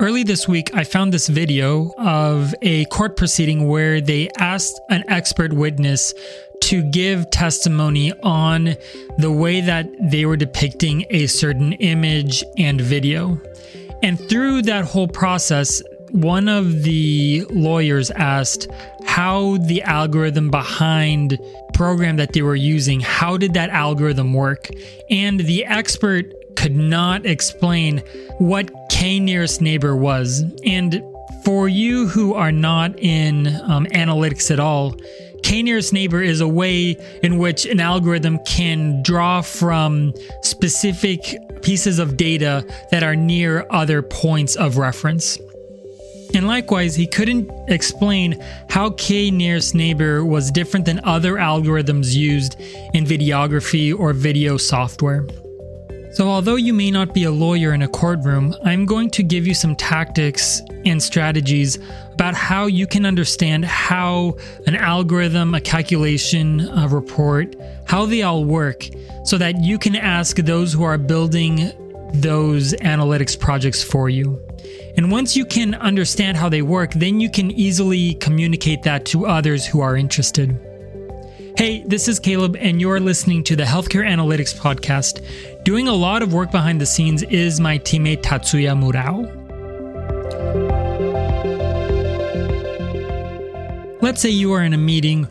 Early this week, I found this video of a court proceeding where they asked an expert witness to give testimony on the way that they were depicting a certain image and video. And through that whole process, one of the lawyers asked how the algorithm behind program that they were using how did that algorithm work and the expert could not explain what K nearest neighbor was. And for you who are not in um, analytics at all, K nearest neighbor is a way in which an algorithm can draw from specific pieces of data that are near other points of reference. And likewise, he couldn't explain how K nearest neighbor was different than other algorithms used in videography or video software. So, although you may not be a lawyer in a courtroom, I'm going to give you some tactics and strategies about how you can understand how an algorithm, a calculation, a report, how they all work, so that you can ask those who are building those analytics projects for you. And once you can understand how they work, then you can easily communicate that to others who are interested. Hey, this is Caleb, and you're listening to the Healthcare Analytics Podcast. Doing a lot of work behind the scenes is my teammate Tatsuya Murao. Let's say you are in a meeting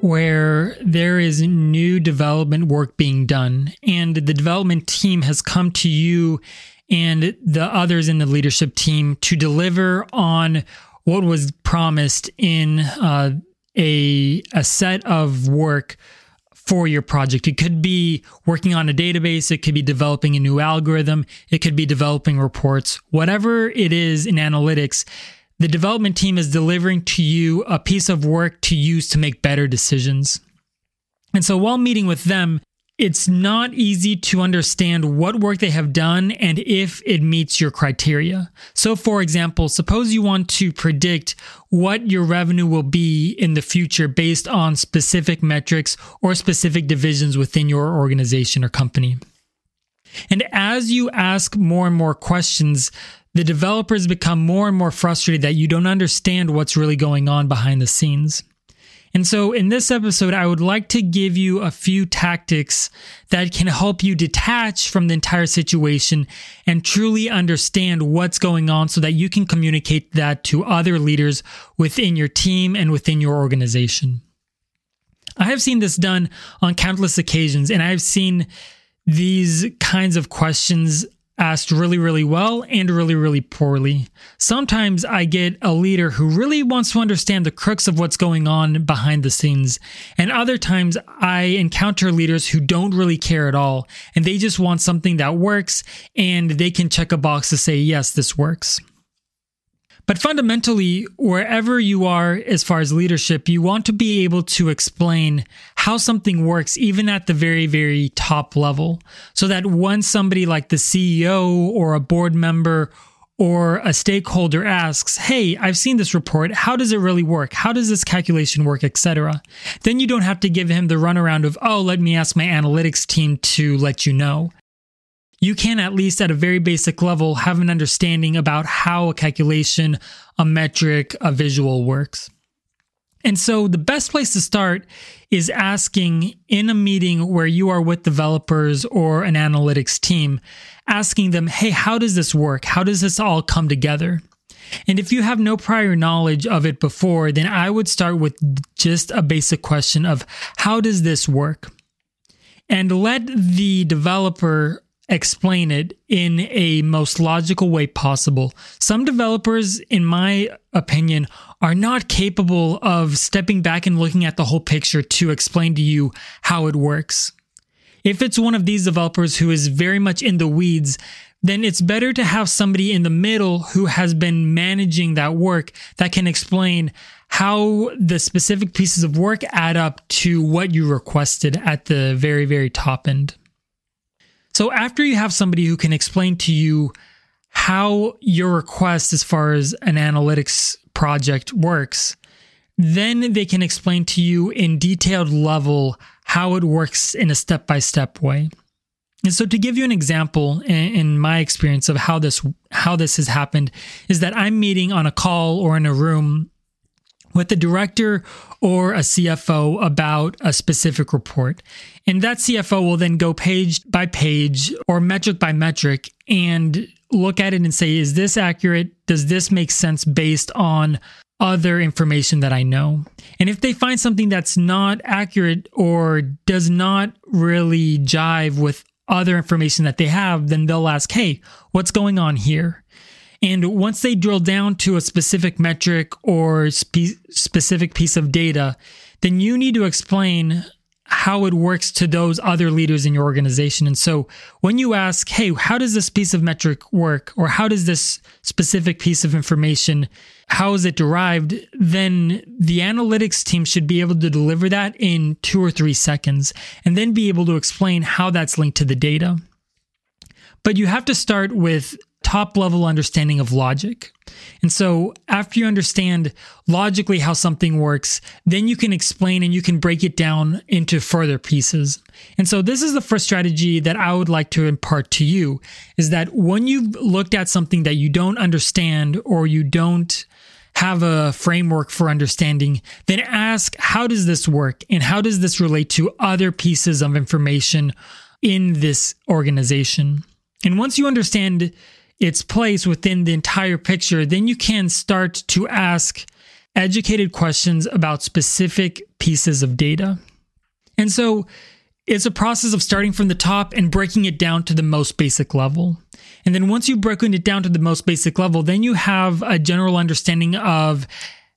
where there is new development work being done, and the development team has come to you and the others in the leadership team to deliver on what was promised in uh, a a set of work for your project. It could be working on a database, it could be developing a new algorithm, it could be developing reports. Whatever it is in analytics, the development team is delivering to you a piece of work to use to make better decisions. And so while meeting with them, it's not easy to understand what work they have done and if it meets your criteria. So, for example, suppose you want to predict what your revenue will be in the future based on specific metrics or specific divisions within your organization or company. And as you ask more and more questions, the developers become more and more frustrated that you don't understand what's really going on behind the scenes. And so, in this episode, I would like to give you a few tactics that can help you detach from the entire situation and truly understand what's going on so that you can communicate that to other leaders within your team and within your organization. I have seen this done on countless occasions, and I've seen these kinds of questions asked really, really well and really, really poorly. Sometimes I get a leader who really wants to understand the crux of what's going on behind the scenes. And other times I encounter leaders who don't really care at all and they just want something that works and they can check a box to say, yes, this works. But fundamentally, wherever you are as far as leadership, you want to be able to explain how something works, even at the very, very top level, so that when somebody like the CEO or a board member or a stakeholder asks, Hey, I've seen this report. How does it really work? How does this calculation work, etc. Then you don't have to give him the runaround of, Oh, let me ask my analytics team to let you know you can at least at a very basic level have an understanding about how a calculation, a metric, a visual works. And so the best place to start is asking in a meeting where you are with developers or an analytics team, asking them, Hey, how does this work? How does this all come together? And if you have no prior knowledge of it before, then I would start with just a basic question of how does this work? And let the developer explain it in a most logical way possible. Some developers, in my opinion, are not capable of stepping back and looking at the whole picture to explain to you how it works. If it's one of these developers who is very much in the weeds, then it's better to have somebody in the middle who has been managing that work that can explain how the specific pieces of work add up to what you requested at the very, very top end. So after you have somebody who can explain to you how your request as far as an analytics project works, then they can explain to you in detailed level how it works in a step by step way. And so to give you an example in, my experience of how this how this has happened is that I'm meeting on a call or in a room with a director or a CFO about a specific report. And that CFO will then go page by page or metric by metric and look at it and say, is this accurate? Does this make sense based on other information that I know? And if they find something that's not accurate or does not really jive with other information that they have, then they'll ask, hey, what's going on here? And once they drill down to a specific metric or spe- specific piece of data, then you need to explain how it works to those other leaders in your organization. And so when you ask, hey, how does this piece of metric work? Or how does this specific piece of information, how is it derived? Then the analytics team should be able to deliver that in two or three seconds and then be able to explain how that's linked to the data. But you have to start with top level understanding of logic. And so after you understand logically how something works, then you can explain and you can break it down into further pieces. And so this is the first strategy that I would like to impart to you is that when you've looked at something that you don't understand or you don't have a framework for understanding, then ask, how does this work? And how does this relate to other pieces of information in this organization? And once you understand its place within the entire picture, then you can start to ask educated questions about specific pieces of data. And so it's a process of starting from the top and breaking it down to the most basic level. And then once you've broken it down to the most basic level, then you have a general understanding of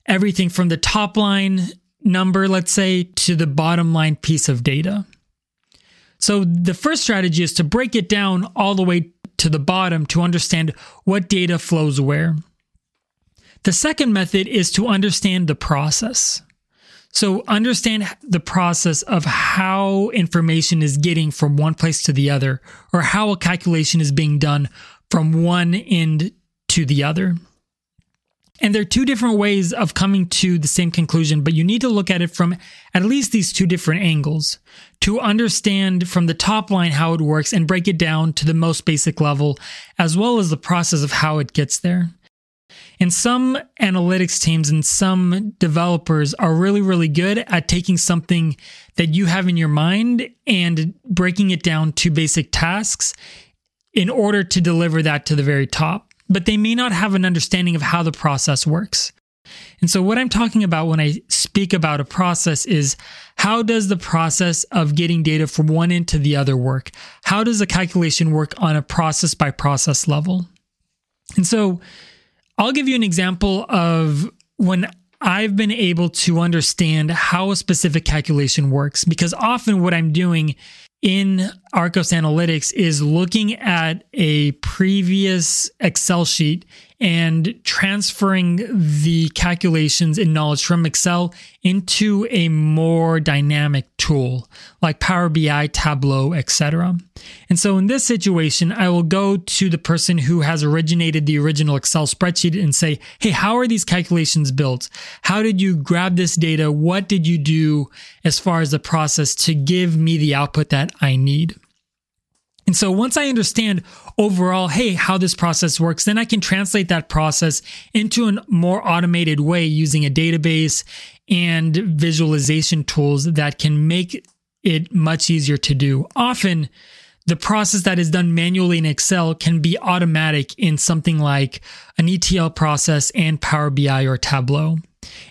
everything from the top line number, let's say, to the bottom line piece of data. So the first strategy is to break it down all the way to the bottom to understand what data flows where. The second method is to understand the process. So understand the process of how information is getting from one place to the other, or how a calculation is being done from one end to the other. And there are two different ways of coming to the same conclusion, but you need to look at it from at least these two different angles to understand from the top line how it works and break it down to the most basic level, as well as the process of how it gets there. And some analytics teams and some developers are really, really good at taking something that you have in your mind and breaking it down to basic tasks in order to deliver that to the very top but they may not have an understanding of how the process works. And so, what I'm talking about when I speak about a process is how does the process of getting data from one end to the other work? How does a calculation work on a process by process level? And so, I'll give you an example of when I've been able to understand how a specific calculation works because often what I'm doing in Arcos Analytics is looking at a previous Excel sheet and transferring the calculations and knowledge from Excel into a more dynamic tool like Power BI, Tableau, etc. And so in this situation, I will go to the person who has originated the original Excel spreadsheet and say, Hey, how are these calculations built? How did you grab this data? What did you do as far as the process to give me the output that I need? And so once I understand overall, hey, how this process works, then I can translate that process into a more automated way using a database and visualization tools that can make it much easier to do. Often, the process that is done manually in Excel can be automatic in something like an ETL process and Power BI or Tableau.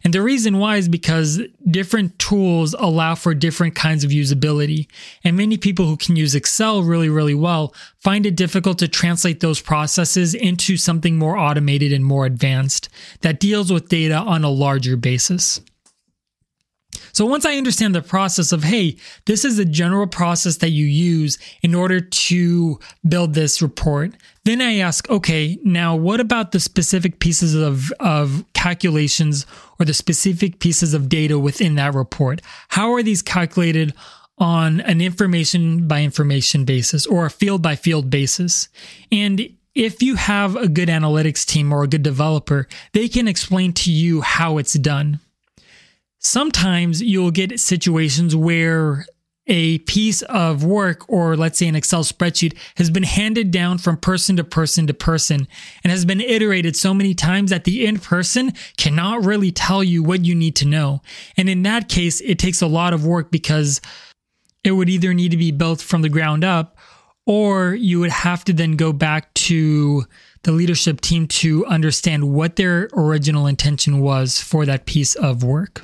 And the reason why is because different tools allow for different kinds of usability. And many people who can use Excel really, really well find it difficult to translate those processes into something more automated and more advanced that deals with data on a larger basis. So once I understand the process of, hey, this is a general process that you use in order to build this report, then I ask, okay, now what about the specific pieces of, of calculations or the specific pieces of data within that report? How are these calculated on an information by information basis or a field by field basis? And if you have a good analytics team or a good developer, they can explain to you how it's done sometimes you'll get situations where a piece of work or let's say an Excel spreadsheet has been handed down from person to person to person and has been iterated so many times that the end person cannot really tell you what you need to know. And in that case, it takes a lot of work because it would either need to be built from the ground up or you would have to then go back to the leadership team to understand what their original intention was for that piece of work.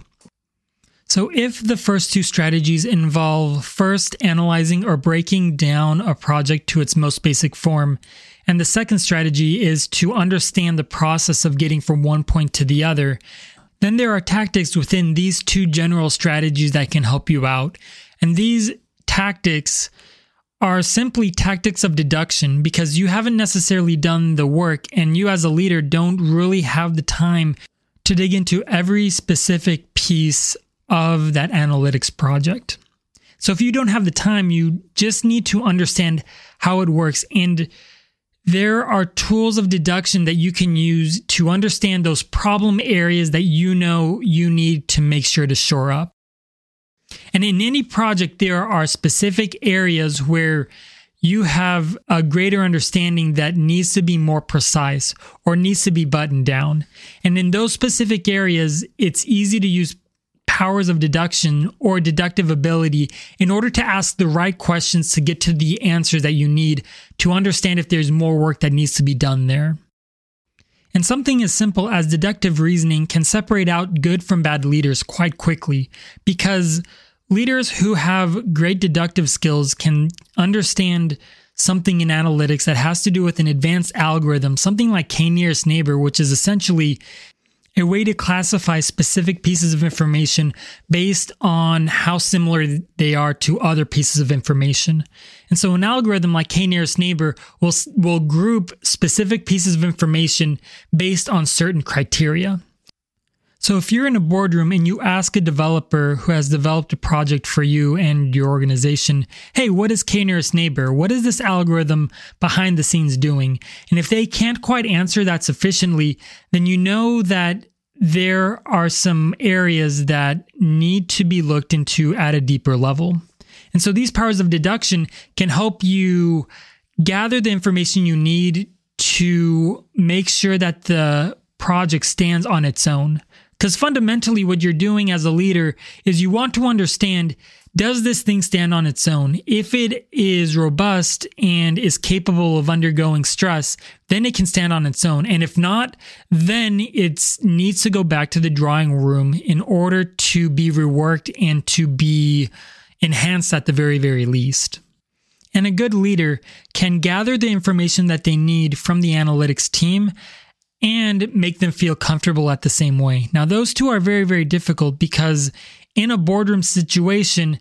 So, if the first two strategies involve first analyzing or breaking down a project to its most basic form, and the second strategy is to understand the process of getting from one point to the other, then there are tactics within these two general strategies that can help you out. And these tactics are simply tactics of deduction because you haven't necessarily done the work and you as a leader don't really have the time to dig into every specific piece of that analytics project. So if you don't have the time, you just need to understand how it works. And there are tools of deduction that you can use to understand those problem areas that you know you need to make sure to shore up. And in any project, there are specific areas where you have a greater understanding that needs to be more precise or needs to be buttoned down. And in those specific areas, it's easy to use powers of deduction or deductive ability in order to ask the right questions to get to the answer that you need to understand if there's more work that needs to be done there. And something as simple as deductive reasoning can separate out good from bad leaders quite quickly because leaders who have great deductive skills can understand something in analytics that has to do with an advanced algorithm, something like K nearest neighbor, which is essentially a way to classify specific pieces of information based on how similar they are to other pieces of information. And so an algorithm like k-nearest neighbor will, will group specific pieces of information based on certain criteria. So if you're in a boardroom and you ask a developer who has developed a project for you and your organization, hey, what is k-nearest neighbor? What is this algorithm behind the scenes doing? And if they can't quite answer that sufficiently, then you know that there are some areas that need to be looked into at a deeper level. And so these powers of deduction can help you gather the information you need to make sure that the project stands on its own. Because fundamentally, what you're doing as a leader is you want to understand does this thing stand on its own? If it is robust and is capable of undergoing stress, then it can stand on its own. And if not, then it needs to go back to the drawing room in order to be reworked and to be enhanced at the very, very least. And a good leader can gather the information that they need from the analytics team and make them feel comfortable at the same way. Now, those two are very, very difficult because in a boardroom situation,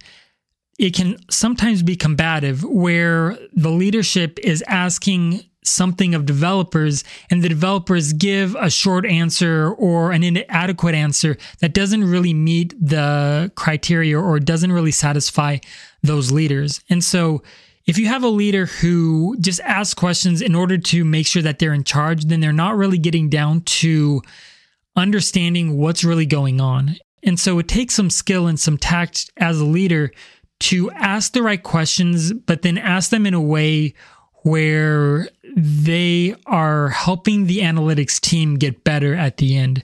it can sometimes be combative where the leadership is asking something of developers and the developers give a short answer or an inadequate answer that doesn't really meet the criteria or doesn't really satisfy those leaders. And so if you have a leader who just asks questions in order to make sure that they're in charge, then they're not really getting down to understanding what's really going on. And so it takes some skill and some tact as a leader to ask the right questions, but then ask them in a way where they are helping the analytics team get better at the end.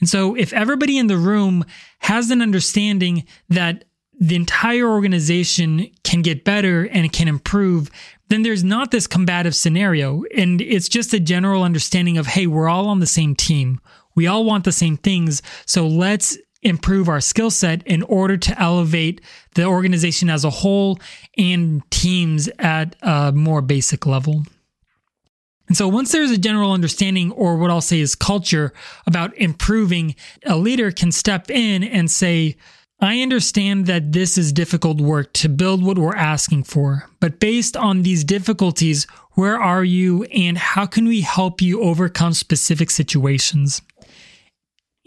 And so if everybody in the room has an understanding that the entire organization can get better and it can improve, then there's not this combative scenario. And it's just a general understanding of, hey, we're all on the same team. We all want the same things. So let's improve our skill set in order to elevate the organization as a whole and teams at a more basic level. And so once there's a general understanding, or what I'll say is culture about improving, a leader can step in and say, I understand that this is difficult work to build what we're asking for, but based on these difficulties, where are you and how can we help you overcome specific situations?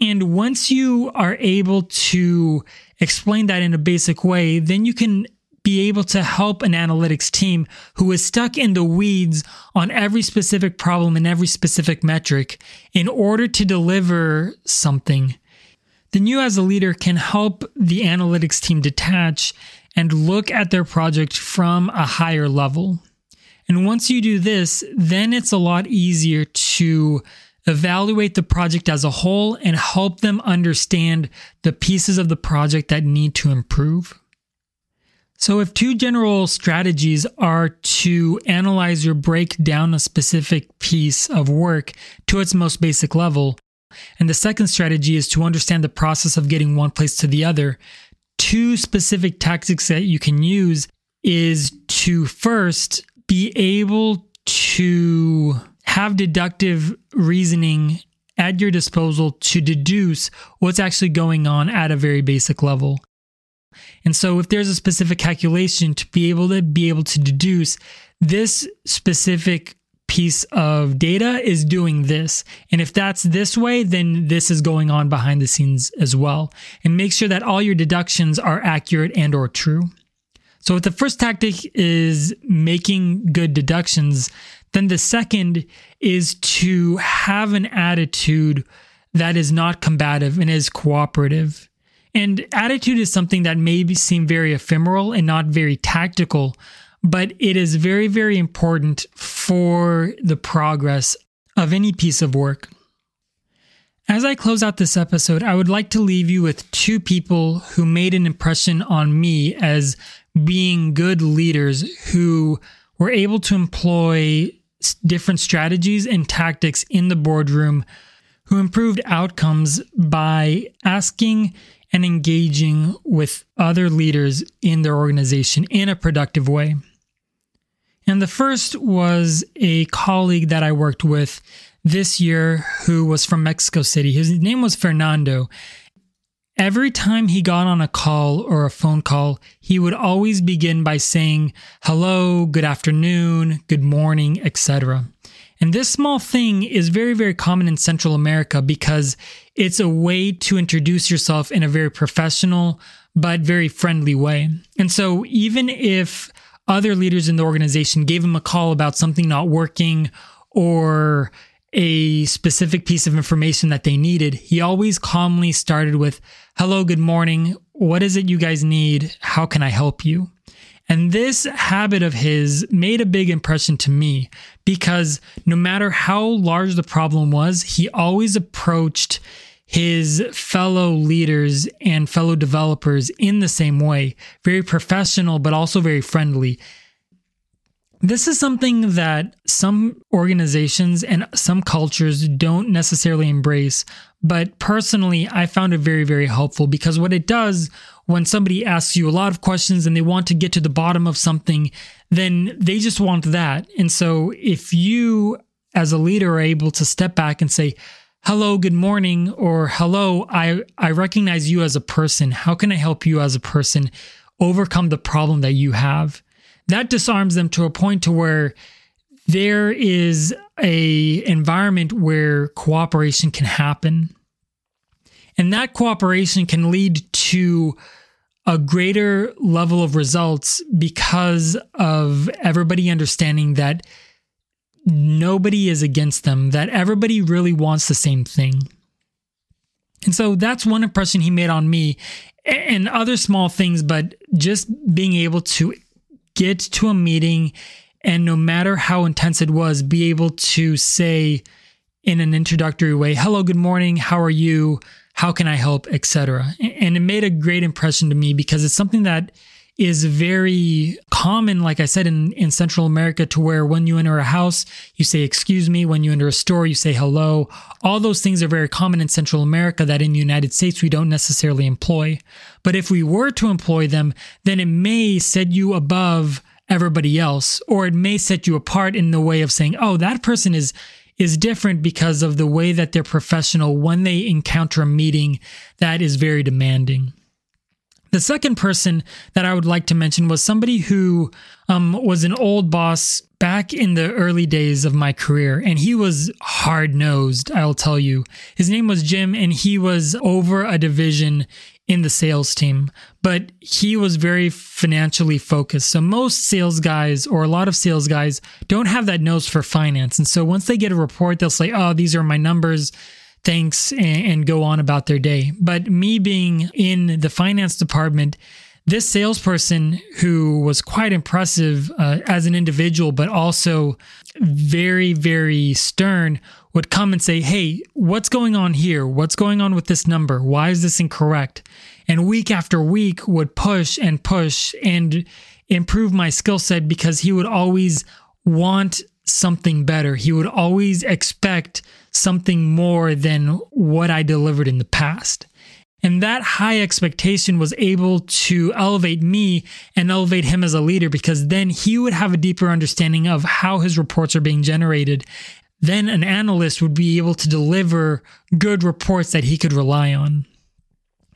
And once you are able to explain that in a basic way, then you can be able to help an analytics team who is stuck in the weeds on every specific problem and every specific metric in order to deliver something then you as a leader can help the analytics team detach and look at their project from a higher level. And once you do this, then it's a lot easier to evaluate the project as a whole and help them understand the pieces of the project that need to improve. So, if two general strategies are to analyze or break down a specific piece of work to its most basic level, and the second strategy is to understand the process of getting one place to the other, two specific tactics that you can use is to first be able to have deductive reasoning at your disposal to deduce what's actually going on at a very basic level. And so if there's a specific calculation to be able to be able to deduce this specific piece of data is doing this. And if that's this way, then this is going on behind the scenes as well. And make sure that all your deductions are accurate and or true. So if the first tactic is making good deductions, then the second is to have an attitude that is not combative and is cooperative. And attitude is something that may seem very ephemeral and not very tactical, but it is very, very important for the progress of any piece of work. As I close out this episode, I would like to leave you with two people who made an impression on me as being good leaders who were able to employ different strategies and tactics in the boardroom, who improved outcomes by asking and engaging with other leaders in their organization in a productive way. And the first was a colleague that I worked with this year who was from Mexico City. His name was Fernando. Every time he got on a call or a phone call, he would always begin by saying hello, good afternoon, good morning, etc. And this small thing is very, very common in Central America because it's a way to introduce yourself in a very professional but very friendly way. And so, even if other leaders in the organization gave him a call about something not working or a specific piece of information that they needed, he always calmly started with, Hello, good morning. What is it you guys need? How can I help you? And this habit of his made a big impression to me because no matter how large the problem was, he always approached his fellow leaders and fellow developers in the same way, very professional, but also very friendly. This is something that some organizations and some cultures don't necessarily embrace, but personally, I found it very, very helpful because what it does when somebody asks you a lot of questions and they want to get to the bottom of something, then they just want that. And so if you as a leader are able to step back and say, hello, good morning, or hello, I, I recognize you as a person. How can I help you as a person overcome the problem that you have? That disarms them to a point to where there is a environment where cooperation can happen. And that cooperation can lead to a greater level of results because of everybody understanding that nobody is against them, that everybody really wants the same thing. And so that's one impression he made on me and other small things, but just being able to get to a meeting and no matter how intense it was, be able to say in an introductory way, hello, good morning, how are you? how can I help, etc. And it made a great impression to me because it's something that is very common, like I said, in, in Central America, to where when you enter a house, you say, excuse me. When you enter a store, you say hello. All those things are very common in Central America that in the United States we don't necessarily employ. But if we were to employ them, then it may set you above everybody else, or it may set you apart in the way of saying, oh, that person is is different because of the way that they're professional when they encounter a meeting that is very demanding. The second person that I would like to mention was somebody who um, was an old boss back in the early days of my career, and he was hard nosed, I'll tell you. His name was Jim, and he was over a division in the sales team, but he was very financially focused. So most sales guys or a lot of sales guys don't have that nose for finance. And so once they get a report, they'll say, Oh, these are my numbers. Thanks. And, and go on about their day. But me being in the finance department, this salesperson who was quite impressive uh, as an individual, but also very, very stern, would come and say, Hey, what's going on here? What's going on with this number? Why is this incorrect? And week after week would push and push and improve my skill set because he would always want something better. He would always expect something more than what I delivered in the past. And that high expectation was able to elevate me and elevate him as a leader because then he would have a deeper understanding of how his reports are being generated. Then an analyst would be able to deliver good reports that he could rely on.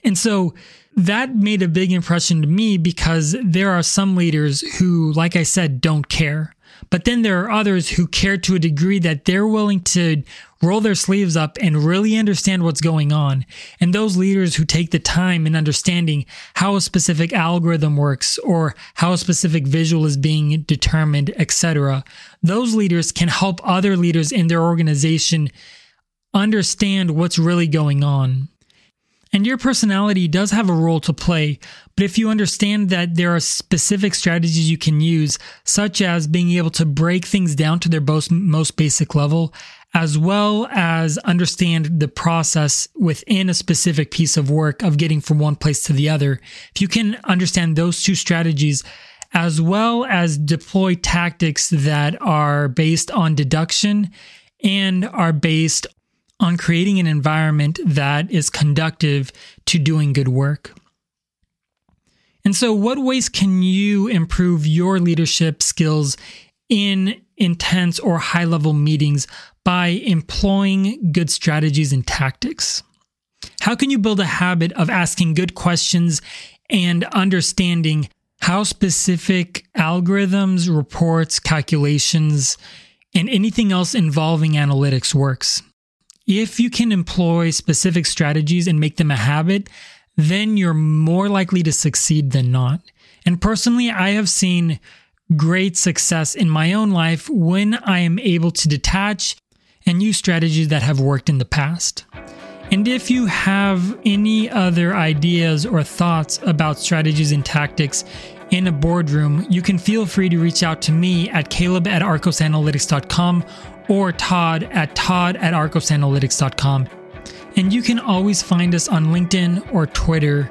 And so that made a big impression to me because there are some leaders who, like I said, don't care. But then there are others who care to a degree that they're willing to roll their sleeves up and really understand what's going on. And those leaders who take the time in understanding how a specific algorithm works or how a specific visual is being determined, etc., those leaders can help other leaders in their organization understand what's really going on. And your personality does have a role to play, but if you understand that there are specific strategies you can use, such as being able to break things down to their most, most basic level, as well as understand the process within a specific piece of work of getting from one place to the other, if you can understand those two strategies, as well as deploy tactics that are based on deduction and are based on creating an environment that is conductive to doing good work. And so, what ways can you improve your leadership skills in intense or high level meetings by employing good strategies and tactics? How can you build a habit of asking good questions and understanding how specific algorithms, reports, calculations, and anything else involving analytics works? If you can employ specific strategies and make them a habit, then you're more likely to succeed than not. And personally, I have seen great success in my own life when I am able to detach and use strategies that have worked in the past. And if you have any other ideas or thoughts about strategies and tactics in a boardroom, you can feel free to reach out to me at caleb at arcosanalytics.com or Todd at todd at arcosanalytics.com. And you can always find us on LinkedIn or Twitter,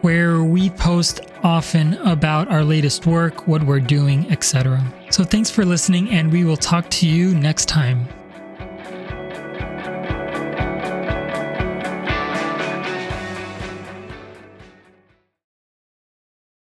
where we post often about our latest work, what we're doing, etc. So thanks for listening, and we will talk to you next time.